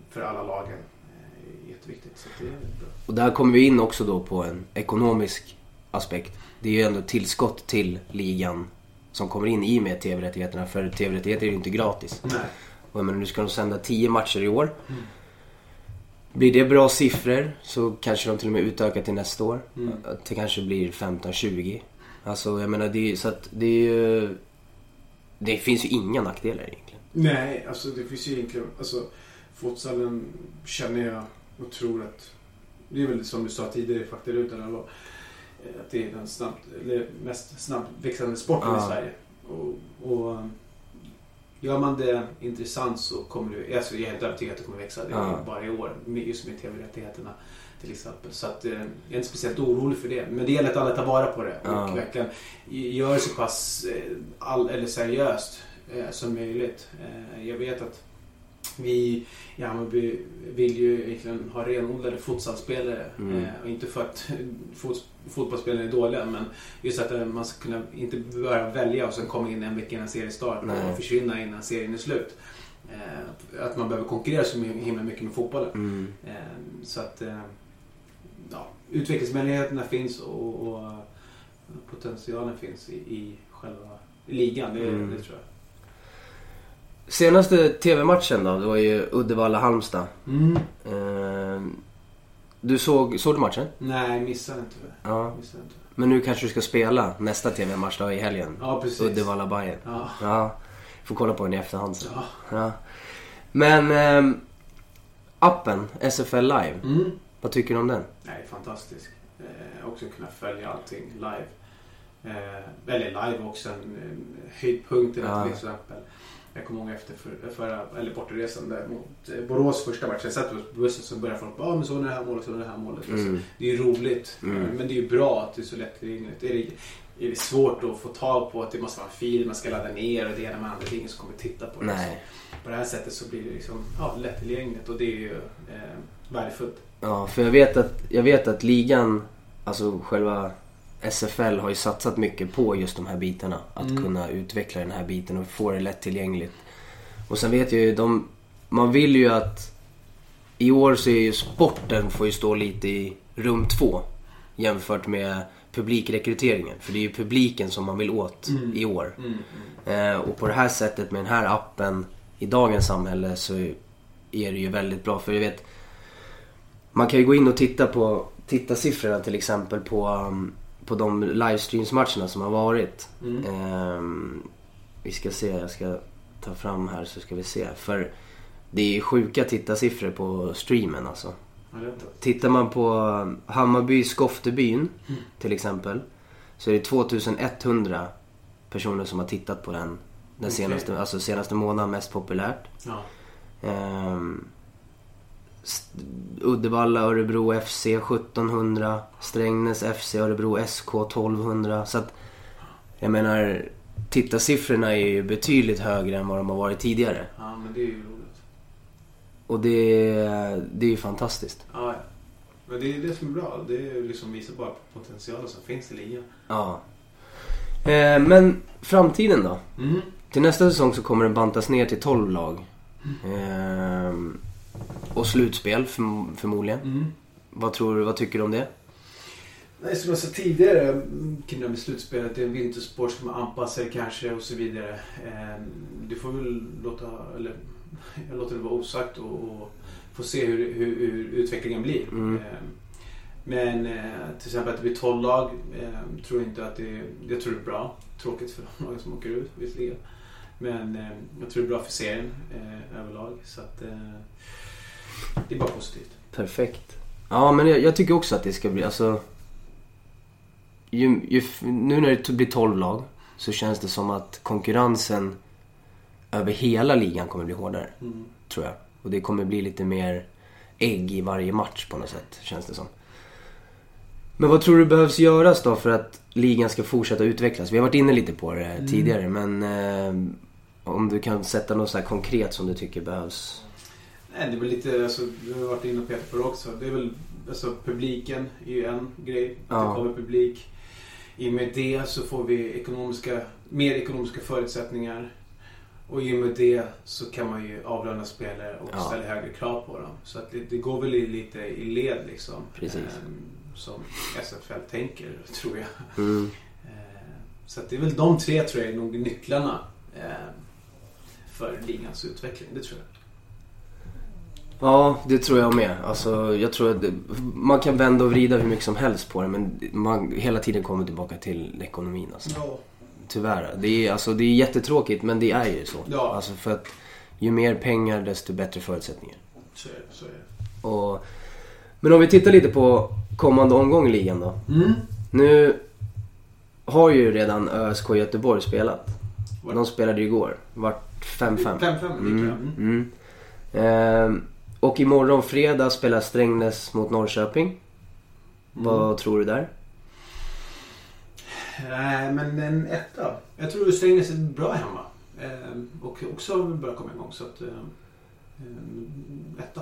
För alla lagen. Eh, Jätteviktigt. Så det är bra. Och där kommer vi in också då på en ekonomisk aspekt. Det är ju ändå tillskott till ligan som kommer in i och med TV-rättigheterna. För TV-rättigheter är ju inte gratis. Nej. Och menar, nu ska de sända 10 matcher i år. Mm. Blir det bra siffror så kanske de till och med utökar till nästa år. Mm. Det kanske blir 15-20. Alltså jag menar, det är, så att det är ju... Det finns ju inga nackdelar egentligen. Nej, alltså det finns ju egentligen, alltså futsalen känner jag och tror att, det är väl som du sa tidigare i faktarutan, att det är den snabbt, eller mest snabbväxande sporten Ja. i Sverige. Och, och gör man det intressant så kommer det, alltså jag är helt övertygad att det kommer växa det Ja. bara i år, just med tv-rättigheterna till exempel. Så att, eh, jag är inte speciellt orolig för det. Men det gäller att alla tar vara på det och Ja. verkligen gör det så pass eh, all, eller seriöst eh, som möjligt. Eh, jag vet att vi i Hammarby vill ju egentligen ha renodlade futsalspelare. Mm. Eh, och inte för att fot, fotbollsspelare är dåliga men just att eh, man ska kunna inte börja välja och sen komma in en vecka innan seriestart och försvinna innan serien är slut. Eh, att man behöver konkurrera så himla mycket med fotbollen. Mm. Eh, Så att eh, ja, utvecklingsmöjligheterna finns och, och potentialen finns i, i själva ligan. Det, Mm. det tror jag. Senaste TV-matchen då, det var ju Uddevalla-Halmstad. Mm. Eh, du såg, såg du matchen? Nej, missade inte det. Ja. Missade inte. Men nu kanske du ska spela nästa TV-match då i helgen. Ja, precis. Uddevalla-Bayern. Ja. Ja. Får kolla på den i efterhand sen. ja. Ja. Men ehm, appen, SFL Live. Mm. Vad tycker du om den? Nej, fantastisk. Eh, också kunna följa allting live. Eh, eller live också, en, en höjdpunkt Ja. till exempel. Jag kommer ihåg efter för, förra, eller bortaresan där mot eh, Borås första matchen. Jag satt på bussen så började folk bara, ah, men så är det här målet, så är det här målet. Alltså, Mm. det är ju roligt, Mm. eh, men det är ju bra att det är så lättillgängligt. Är det, är det svårt att få tag på att det måste vara en fil man ska ladda ner och det ena med andra, det är ingen som kommer titta på det. Nej. På det här sättet så blir det liksom, ja, lättillgängligt och det är ju eh, värdefullt. Ja, för jag vet att, jag vet att ligan, alltså själva SFL har ju satsat mycket på just de här bitarna. Att Mm. kunna utveckla den här biten och få det lättillgängligt. Och sen vet jag ju, de, man vill ju att i år så är ju sporten får ju stå lite i rum två jämfört med publikrekryteringen. För det är ju publiken som man vill åt Mm. i år. Mm, Eh, och på det här sättet med den här appen i dagens samhälle så är det ju väldigt bra. För jag vet, man kan ju gå in och titta på tittarsiffrorna till exempel på, um, på de livestreamsmatcherna som har varit. Mm. Ehm, vi ska se, jag ska ta fram här så ska vi se. För det är sjuka tittarsiffror på streamen alltså. Tittar man på Hammarby Skoftebyn till exempel. Så är det 2100 personer som har tittat på den. Den Okej. senaste, alltså senaste månaden mest populärt. Ja. St- Uddevalla, Örebro FC 1700. Strängnäs FC, Örebro SK 1200. Så att, jag menar, tittarsiffrorna är ju betydligt högre än vad de har varit tidigare. Ja, men det är ju roligt. Och det, det är ju fantastiskt. Ja, ja. Men det är det som är bra. Det liksom visar bara på potentialen som finns i ligan. Ja. Eh, men framtiden då? Mm. Till nästa säsong så kommer det bantas ner till 12 lag. Eh, och slutspel förm- förmodligen. Mm. Vad tror vad tycker du om det? Nej, som jag sa tidigare kring det här med slutspelet. Det är en vintersport, ska man anpassa sig kanske och så vidare. Eh, Du får väl låta, eller jag låter det vara osagt och, och få se hur, hur, hur utvecklingen blir. Mm. Eh, Men eh, till exempel att det blir 12 lag eh, tror jag inte att det Jag tror det är bra. Tråkigt för de lagen som åker ut visserligen. Men jag tror det är bra för serien eh, överlag. Så att eh, det är bara positivt. Perfekt. Ja, men jag, jag tycker också att det ska bli, alltså... Ju, ju, nu när det blir 12 lag så känns det som att konkurrensen över hela ligan kommer bli hårdare. Mm. Tror jag. Och det kommer bli lite mer ägg i varje match på något sätt, känns det som. Men vad tror du behövs göras då för att ligan ska fortsätta utvecklas? Vi har varit inne lite på det tidigare, men eh, om du kan sätta något så här konkret som du tycker behövs? Nej, det är väl lite, alltså, vi har varit inne och petat på det också. Det är väl, alltså publiken är ju en grej. Att Ja. det kommer publik. I och med det så får vi ekonomiska, mer ekonomiska förutsättningar. Och i och med det så kan man ju avlöna spelare och Ja. ställa högre krav på dem. Så att det, det går väl i, lite i led liksom. Precis. Ehm, som SFL tänker, tror jag. Mm. Ehm, så att det är väl de tre tror jag är nog nycklarna ehm, för ligans utveckling. Det tror jag. Ja, det tror jag med. Alltså, jag tror att det, man kan vända och vrida hur mycket som helst på det men man hela tiden kommer tillbaka till ekonomin. Alltså. Ja. Tyvärr. Det är, alltså, det är jättetråkigt men det är ju så. Ja. Alltså, för att ju mer pengar desto bättre förutsättningar. Så är det. Så är det. Och, men om vi tittar lite på kommande omgång i ligan då. Mm. Nu har ju redan ÖSK Göteborg spelat. Var- De spelade ju igår. Vart 5-5. 5-5 gick Mm. Mm. mm. Och imorgon fredag spelar Strängnäs mot Norrköping. Vad tror du där? Nej, men en etta. Jag tror Strängnäs är bra hemma. Ehm, och också börjar komma igång. Så att, ehm, ehm, etta.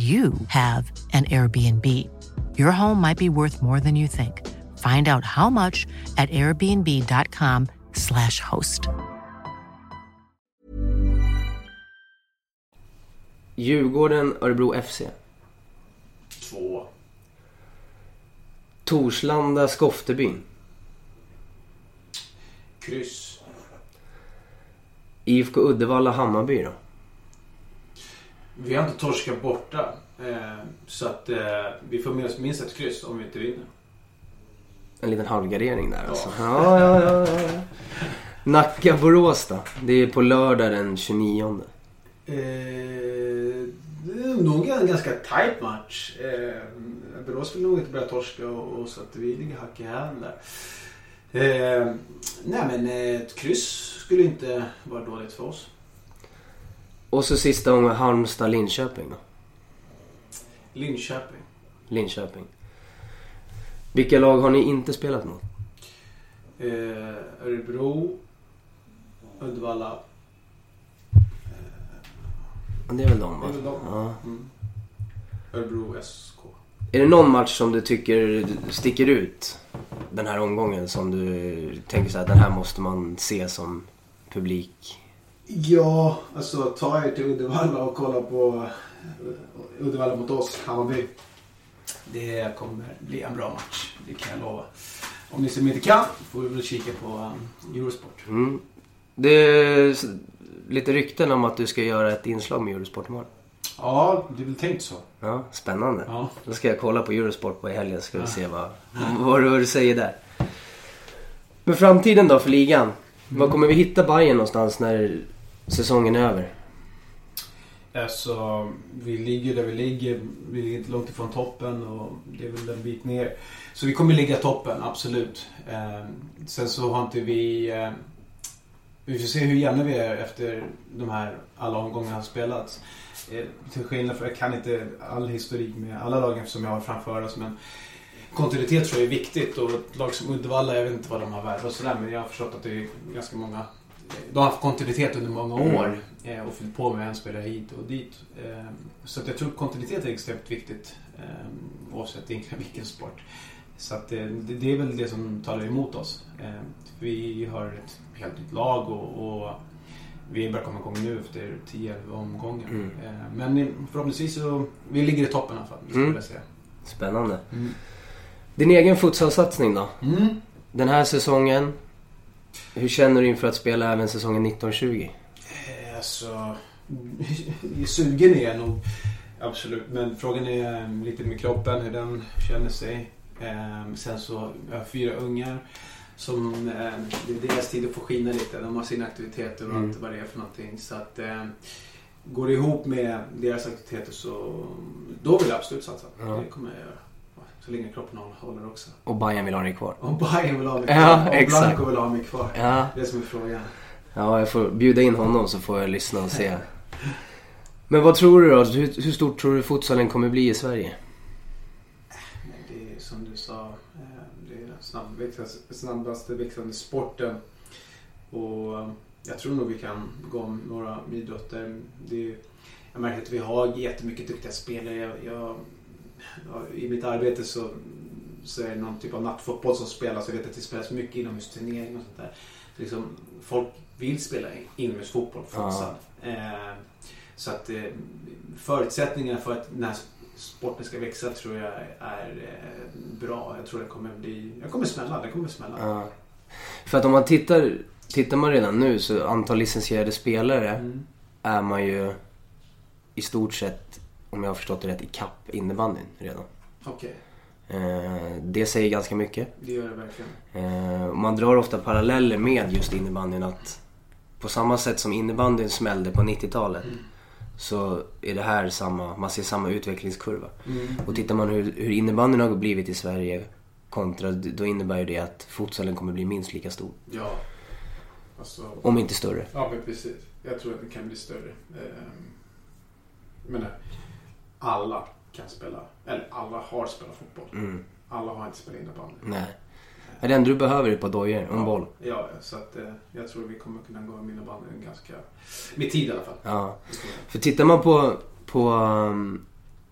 you have an Airbnb. Your home might be worth more than you think. Find out how much at airbnb.com/slash host. Djurgården, Örebro FC. Två. Torslanda, Skoftebyn. Kryss. IFK Uddevalla, Hammarby då. Vi har inte torskat borta. Eh, så att eh, vi får med oss minst ett kryss om vi inte vinner. En liten halvgardering där alltså. Ja, ja, ja. ja. Nacka, Borås då. Det är på lördag den 29. Eh, det är nog en ganska tight match. Eh, Borås vill nog inte börja torska och, och så att vi ligger hack i häl där. Eh, nej men eh, ett kryss skulle inte vara dåligt för oss. Och så sista gången Halmstad-Linköping då. Linköping. Linköping. Vilka lag har ni inte spelat mot? Eh, Örebro. Uddevalla. Ja, Det är väl de va? Det är väl de. Ja. Mm. Örebro SK. Är det någon match som du tycker sticker ut den här omgången som du tänker så här, den här måste man se som publik? Ja, alltså ta er till Uddevalla och kolla på eh, Uddevalla mot oss, Hammarby. Det kommer bli en bra match, det kan jag lova. Om ni som inte kan får vi väl kika på um, Eurosport. Mm. Det är lite rykten om att du ska göra ett inslag med Eurosport imorgon. Ja, det är väl tänkt så. Ja, spännande. Ja. Då ska jag kolla på Eurosport på helgen ska vi se vad, vad, du, vad du säger där. Men framtiden då för ligan? Var kommer vi hitta Bayern någonstans när säsongen är över? Alltså, vi ligger där vi ligger. Vi ligger inte långt ifrån toppen och det är väl en bit ner. Så vi kommer ligga i toppen, absolut. Eh, sen så har inte vi... Eh, vi får se hur jämna vi är efter de här alla omgångar har spelats. Eh, till skillnad från, jag kan inte all historik med alla lagen som jag har framför oss. Men kontinuitet tror jag är viktigt och ett lag som Uddevalla, jag vet inte vad de har värvat och sådär. Men jag har förstått att det är ganska många de har haft kontinuitet under många år eh, och fyllt på med en spelare hit och dit. Eh, Så jag tror kontinuitet är extremt viktigt eh, oavsett egentligen vilken sport. Så det, det är väl det som talar emot oss. Vi har ett helt nytt lag och, och vi börjar komma igång nu efter 10 omgångar. Mm. Men förhoppningsvis så, vi ligger i toppen i alla fall, skulle Mm. jag säga. Spännande. Mm. Din egen futsalsatsning då? Mm. Den här säsongen. Hur känner du inför att spela även säsongen 1920? Eh, Alltså, sugen är jag nog. Absolut. Men frågan är eh, lite med kroppen, hur den känner sig. Eh, sen så har jag fyra ungar. Som, eh, det är deras tid att få skina lite. De har sina aktiviteter och Mm. allt vad det är för någonting. Så att, eh, går det ihop med deras aktiviteter så då vill jag absolut satsa. Ja. Det kommer jag göra. Så länge kroppen håller också. Och Bayern vill ha dig kvar? Om Bayern vill ha mig kvar. Ja, om exakt. Blanco vill ha mig kvar. Ja. Det är som är frågan. Ja, jag får bjuda in honom så får jag lyssna och se. Men vad tror du då? Hur, hur stort tror du futsalen kommer bli i Sverige? Det är som du sa, eh, det är den snabbväxande- snabbaste växande sporten. Och eh, jag tror nog vi kan gå om några idrotter. Det är, jag märker att vi har jättemycket duktiga spelare. Jag, jag, ja, I mitt arbete så, så är det någon typ av nattfotboll som spelas. Jag vet att det spelas mycket inomhusturnering och sånt där. Så liksom, folk vill spela inomhusfotboll, futsal. Eh, så att eh, förutsättningarna för att den här sporten ska växa tror jag är eh, bra. Jag tror det kommer bli... Jag kommer smälla. Det kommer smälla. Ja. För att om man tittar, tittar man redan nu så antal licensierade spelare Mm. är man ju i stort sett, om jag har förstått det rätt, i kapp innebandyn redan. Okej, Eh, det säger ganska mycket. det gör det verkligen. Eh, man drar ofta paralleller med just innebandyn att på samma sätt som innebandyn smällde på 90-talet Mm. så är det här samma, man ser samma utvecklingskurva. Mm. Och tittar man hur, hur innebandyn har blivit i Sverige kontra, då innebär ju det att futsalen kommer bli minst lika stor. Ja. Alltså, Om inte större. ja, men precis. Jag tror att det kan bli större. Jag menar, alla kan spela. Eller alla har spelat fotboll. Mm. Alla har inte spelat innebandy. Nej. Ja, Det enda du behöver är ett par dojor och en boll. Ja, så att eh, jag tror vi kommer kunna gå med innebandy ganska... Med tid i alla fall. Ja. För tittar man på, på um,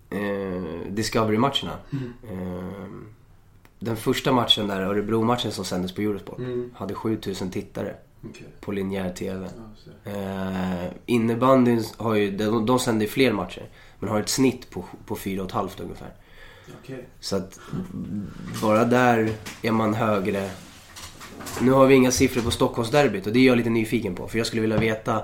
eh, Discovery-matcherna. Mm. Eh, den första matchen där, Örebro-matchen som sändes på Eurosport, Mm. hade 7000 tittare Okej. på linjär TV. Ja. Eh, innebandyn har ju, de, de sänder ju fler matcher. Men har ett snitt på, på 4,5 ungefär. Okej. Så att bara där är man högre. Nu har vi inga siffror på Stockholmsderbyt och det är jag lite nyfiken på. För jag skulle vilja veta.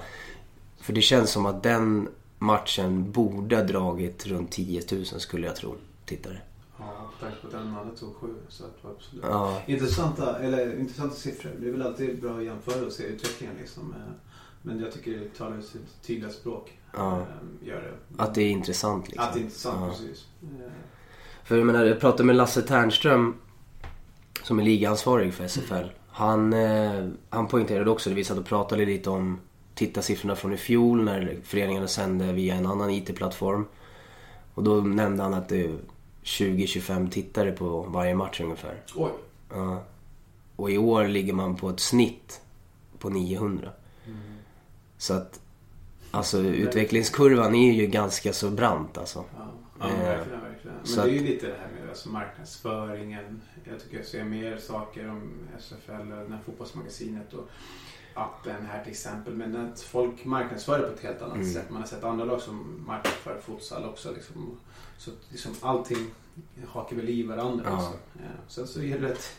För det känns som att den matchen borde ha dragit runt 10 000 skulle jag tro. Tittare. Ja, tanke på den mannen tog sju. Så att det var absolut. Ja. Intressanta, eller, intressanta siffror. Det är väl alltid bra att jämföra och se utvecklingen liksom, med, men jag tycker det talar sitt tydliga språk. Ja. Eh, Gör det. Att det är intressant liksom. Att det är intressant, Ja. precis. Eh, För jag menar, jag pratade med Lasse Ternström som är ligaansvarig för SFL. Han, eh, han poängterade också, det vi satt och pratade lite om tittarsiffrorna från i fjol när föreningarna sände via en annan IT-plattform. Och då nämnde han att det är 20-25 tittare på varje match ungefär. Oj. Ja. Och i år ligger man på ett snitt på 900. Så att, alltså utvecklingskurvan är ju ganska så brant alltså. Ja, ja Eh, verkligen, verkligen. Men det är ju lite det här med alltså marknadsföringen. Jag tycker jag ser mer saker om SFL, det här fotbollsmagasinet och appen här till exempel. Men att folk marknadsför det på ett helt annat Mm. sätt. Man har sett andra lag som marknadsför futsal också. Liksom. Så liksom allting hakar väl i varandra. Ja. Också. Ja. Sen så gäller det att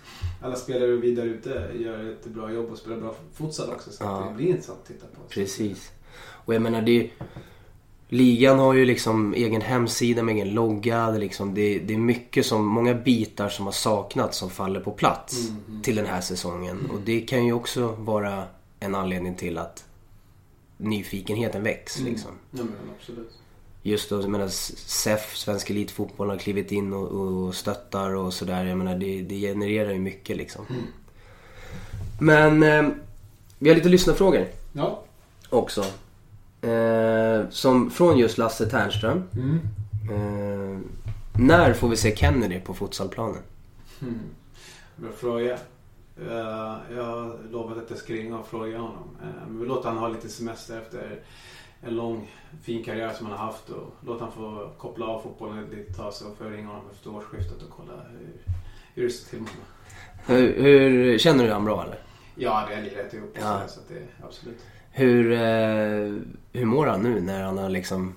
alla spelare vidare ute gör ett bra jobb och spelar bra futsal också. Så Ja. det blir intressant att titta på. Precis. Och jag menar det... Ligan har ju liksom egen hemsida med egen logga. Det är, liksom, det, det är mycket som, många bitar som har saknats som faller på plats Mm, till den här säsongen. Och det kan ju också vara en anledning till att nyfikenheten väcks liksom. Ja, absolut. Just då, jag menar SEF, Svensk Elitfotboll, har klivit in och, och stöttar och sådär. Jag menar det, det genererar ju mycket liksom. Men eh, vi har lite lyssnarfrågor Ja. också. Eh, som från just Lasse Ternström. Mm. Eh, när får vi se Kennedy på futsalplanen? Mm. Bra fråga. Eh, jag har lovat att jag ska ringa och fråga honom. Uh, vi låter han ha lite semester efter en lång fin karriär som han har haft. Och låt han få koppla av fotbollen ett litet tag så får jag ringa honom efter årsskiftet och kolla hur, hur det står till med honom. Hur, hur, känner du han bra eller? Ja, det är rätt ihop Ja. så att det absolut. Hur, eh, hur mår han nu när han har liksom...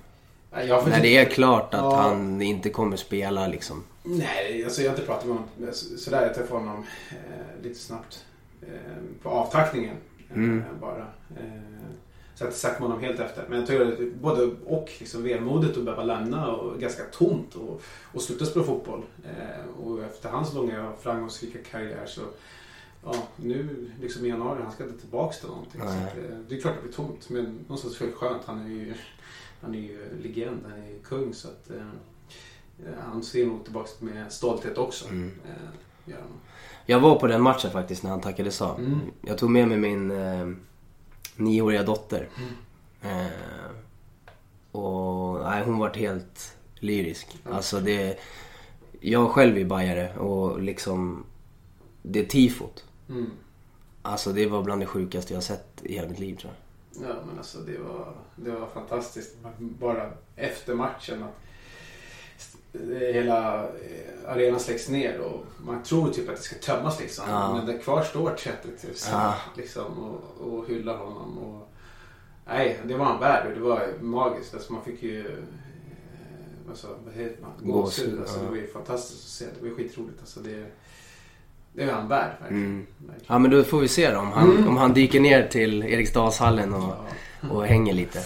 När det är klart att Ja. han inte kommer spela liksom? Nej, alltså jag har inte pratat med honom så- sådär. Jag träffade honom eh, lite snabbt eh, på avtackningen eh, Mm. bara. Eh, så jag har inte sagt med honom helt efter. Men jag tycker både och liksom vemodigt att behöva lämna och ganska tomt och, och sluta spela fotboll. Eh, och efter hans långa framgångsrika karriär så Ja, nu liksom i januari, han ska inte tillbaka till någonting. Så att, eh, det är klart att det blir tomt. Men någonstans är det skönt. Han är ju, han är ju legend, han är ju kung. Så att, Han ser nog tillbaka med stolthet också. Mm. Eh, gör han. Jag var på den matchen faktiskt när han tackade sa. Mm. Jag tog med mig min eh, nioåriga dotter. Mm. Eh, och nej, hon vart helt lyrisk. Alltså det... Jag själv är bajare och liksom... Det tifot. Mm. Alltså det var bland det sjukaste jag sett i hela mitt liv tror jag. Ja, men alltså det var, det var fantastiskt. Bara efter matchen att hela eh, arenan släcks ner och man tror typ att det ska tömmas liksom. Ja. Men där kvar står 30 000 Ja. liksom och, och hyllar honom. Och, nej, det var en värld och det var magiskt. Alltså man fick ju eh, alltså, vad heter man? Gåshud. Alltså, ja. Det var ju fantastiskt att se. Det var skitroligt. Alltså, det, det var en värld verkligen. Mm. verkligen. Ja men då får vi se då om han, Mm. om han dyker ner till Eriksdalshallen och, och hänger lite.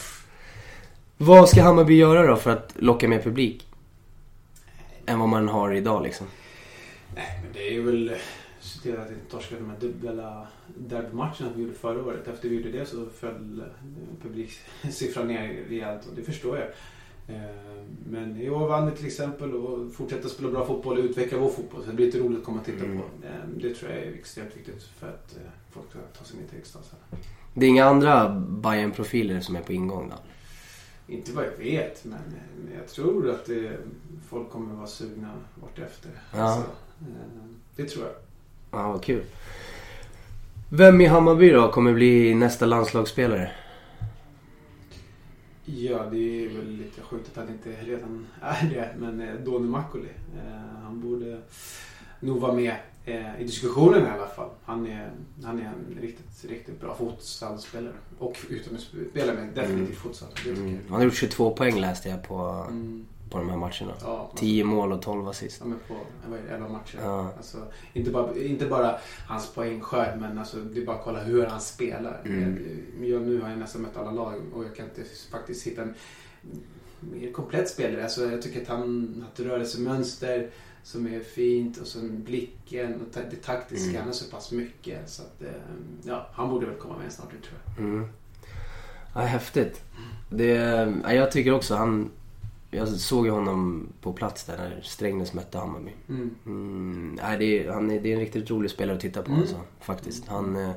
Vad ska Hammarby göra då för att locka mer publik? Än vad man har idag liksom. Nej, men det är väl se till att inte torska de här dubbla derbymatcherna vi gjorde förra året. Efter vi gjorde det så föll eh, publiksiffran ner rejält och det förstår jag. Eh, Men i år vann vi till exempel och fortsätter spela bra fotboll och utveckla vår fotboll. Så det blir lite roligt att komma och titta Mm. på. Eh, Det tror jag är extremt viktigt för att eh, folk ska ta sig ner till Eriksdalshallen. Det är inga andra bayern profiler som är på ingång då? Inte vad jag vet, men jag tror att det, folk kommer vara sugna vartefter. Ja. Alltså, eh, det tror jag. Ja, vad kul. Vem i Hammarby då kommer bli nästa landslagsspelare? Ja, det är väl lite sjukt att han inte redan är det. Men eh, Doni Makoli, eh, han borde nog vara med eh, i diskussionen i alla fall. Han är, han är en riktigt, riktigt bra futsalspelare. Och utomhusspelare, men definitivt futsal. Det tycker Mm. jag. Han har gjort 22 poäng läste jag på, Mm. på de här matcherna. Ja, 10 mål och 12 assist. Ja, men på vad är det, 11 matcher. Ja. Alltså, inte, bara, inte bara hans poängskörd, men alltså, det är bara att kolla hur han spelar. Mm. Eh, Jag, nu har jag nästan mött alla lag och jag kan inte faktiskt hitta en mer komplett spelare. Alltså, jag tycker att han har ett rörelsemönster som är fint och sen blicken och det taktiska. Mm. Han har så pass mycket. Så att, eh, ja, han borde väl komma med snart, tror jag. Mm. Ja, häftigt. Det, ja, jag tycker också han... Jag såg ju honom på plats där när Strängnäs mötte Hammarby. Mm. Mm, nej, det, är, han är, det är en riktigt rolig spelare att titta på Mm. alltså, faktiskt. Han, eh,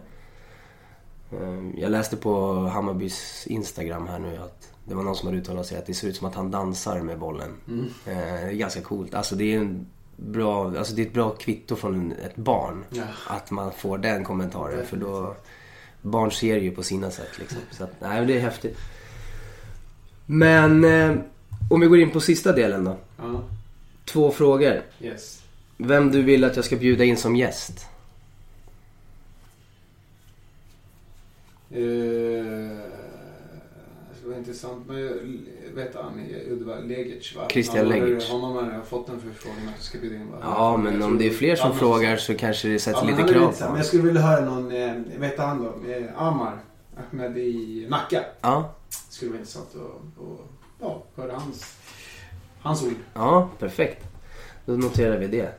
eh, jag läste på Hammarbys Instagram här nu att det var någon som hade uttalat sig att det ser ut som att han dansar med bollen. Mm. Eh, det är ganska coolt. Alltså det är en bra, alltså det är ett bra kvitto från ett barn. Ja. Att man får den kommentaren. För då, barn ser ju på sina sätt liksom. Så att, nej det är häftigt. Men eh, om vi går in på sista delen då. Ja, Två frågor. yes. Vem du vill att jag ska bjuda in som gäst? Vara intressant. Men vet han i Uddevalla, Legic va? Christian Legic. Honom har jag fått en förfrågan att ska bjuda in va? Ja, men om det är fler som frågar så kanske det sätter lite krav på. Men jag skulle vilja höra någon, eh, heter han då? Eh, Amar Ahmed i Nacka. Ja, skulle vara intressant att, att ja, höra hans, hans ord. ja, perfekt. Då noterar vi det.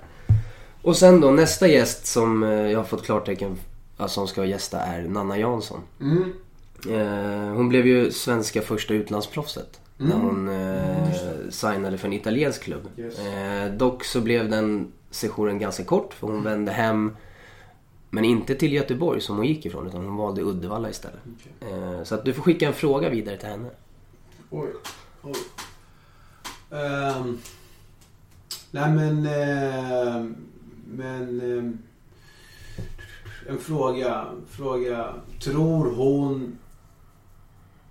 Och sen då nästa gäst som eh, jag har fått klartecken alltså, som ska gästa är Nanna Jansson. Mm. Eh, hon blev ju svenska första utlandsproffset. När Mm. hon eh, signade för en italiensk klubb. Yes. Eh, dock så blev den sessionen ganska kort för hon vände hem. Men inte till Göteborg som hon gick ifrån utan hon valde Uddevalla istället. Eh, så att du får skicka en fråga vidare till henne. Oj. Oj. Ehm, nej men... ehm, men... ehm, en fråga. Fråga. Tror hon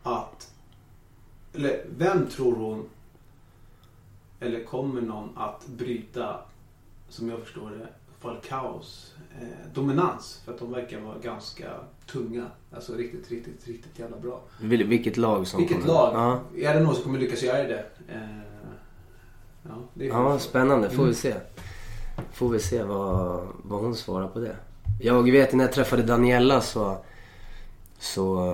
att... Eller vem tror hon eller kommer någon att bryta, som jag förstår det, Falcaos eh, dominans? För att de verkar vara ganska tunga. Alltså riktigt, riktigt, riktigt jävla bra. Vil- Vilket lag som Vilket kommer? lag? Ja, Är det någon som kommer lyckas göra det? Eh, ja, det är ja spännande. Får vi Mm. se. Får vi se vad, vad hon svarar på det. Jag vet när jag träffade Daniela så... Så...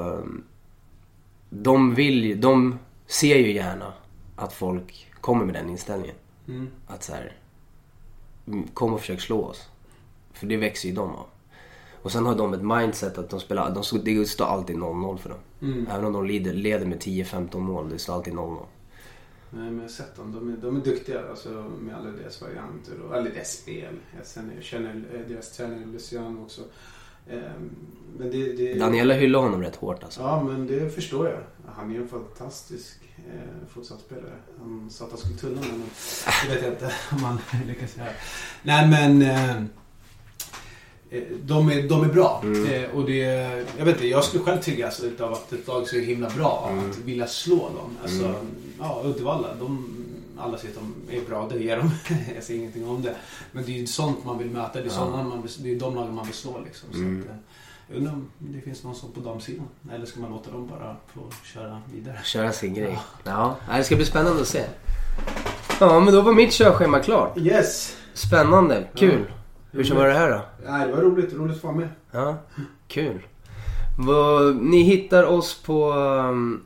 De vill De ser ju gärna att folk kommer med den inställningen. Mm. Att så här, mm, Kom och försök slå oss. För det växer ju de av. Och sen har de ett mindset att de spelar... De, det står alltid 0-0 för dem. Mm. Även om de leder, leder med 10-15 mål. Det står alltid 0-0. Nej, men jag har sett dem. De är, de är duktiga alltså, med alla deras varianter och alla deras spel. Jag känner, jag känner eh, deras tränare Luciano också. Ehm, men det, det, Daniela hyllar honom rätt hårt alltså. Ja, men det förstår jag. Han är en fantastisk eh, fotbollsspelare. Han sa att han skulle tulla men det vet jag inte om han lyckas göra. Nej, men eh, eh, de, är, de är bra. Mm. Eh, och det, jag vet inte, jag skulle själv triggas utav att ett lag är så himla bra. Mm. Att vilja slå dem. Alltså, ja, Uddevalla, de, alla säger att de är bra, det är de. jag säger ingenting om det. Men det är ju sånt man vill möta. Det är, sådana man vill, det är de lagen man vill slå liksom. Så Mm. att, eh, jag undrar om det finns någon som på damsidan. Eller ska man låta dem bara få köra vidare? Köra sin grej. Ja, nej, det ska bli spännande att se. Ja, men då var mitt körschema klart. Yes! Spännande, kul. Hur så var det här då? Nej, det var roligt. Roligt att vara med. Ja, kul. Ni hittar oss på um,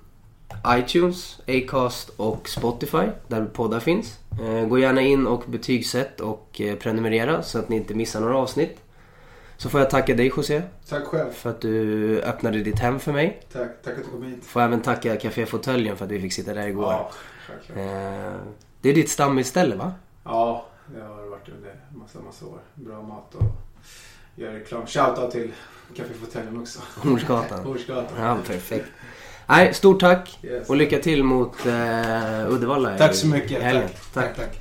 iTunes, Acast och Spotify där poddar finns. Eh, gå gärna in och betygsätt och eh, prenumerera så att ni inte missar några avsnitt. Så får jag tacka dig José Tack själv. för att du öppnade ditt hem för mig. Tack, tack att du kom hit. Får även tacka Café Fåtöljen för att vi fick sitta där igår. Ja, självklart. Eh, det är ditt stammisställe va? Ja, det har varit under massa, massa år. Bra mat och gör reklam. Shoutout till Café Fåtöljen också. Hornsgatan. Hornsgatan. Ja, perfekt. Nej, stort tack Yes. och lycka till mot eh, Uddevalla Tack så mycket. Tack. tack, tack.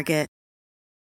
Target.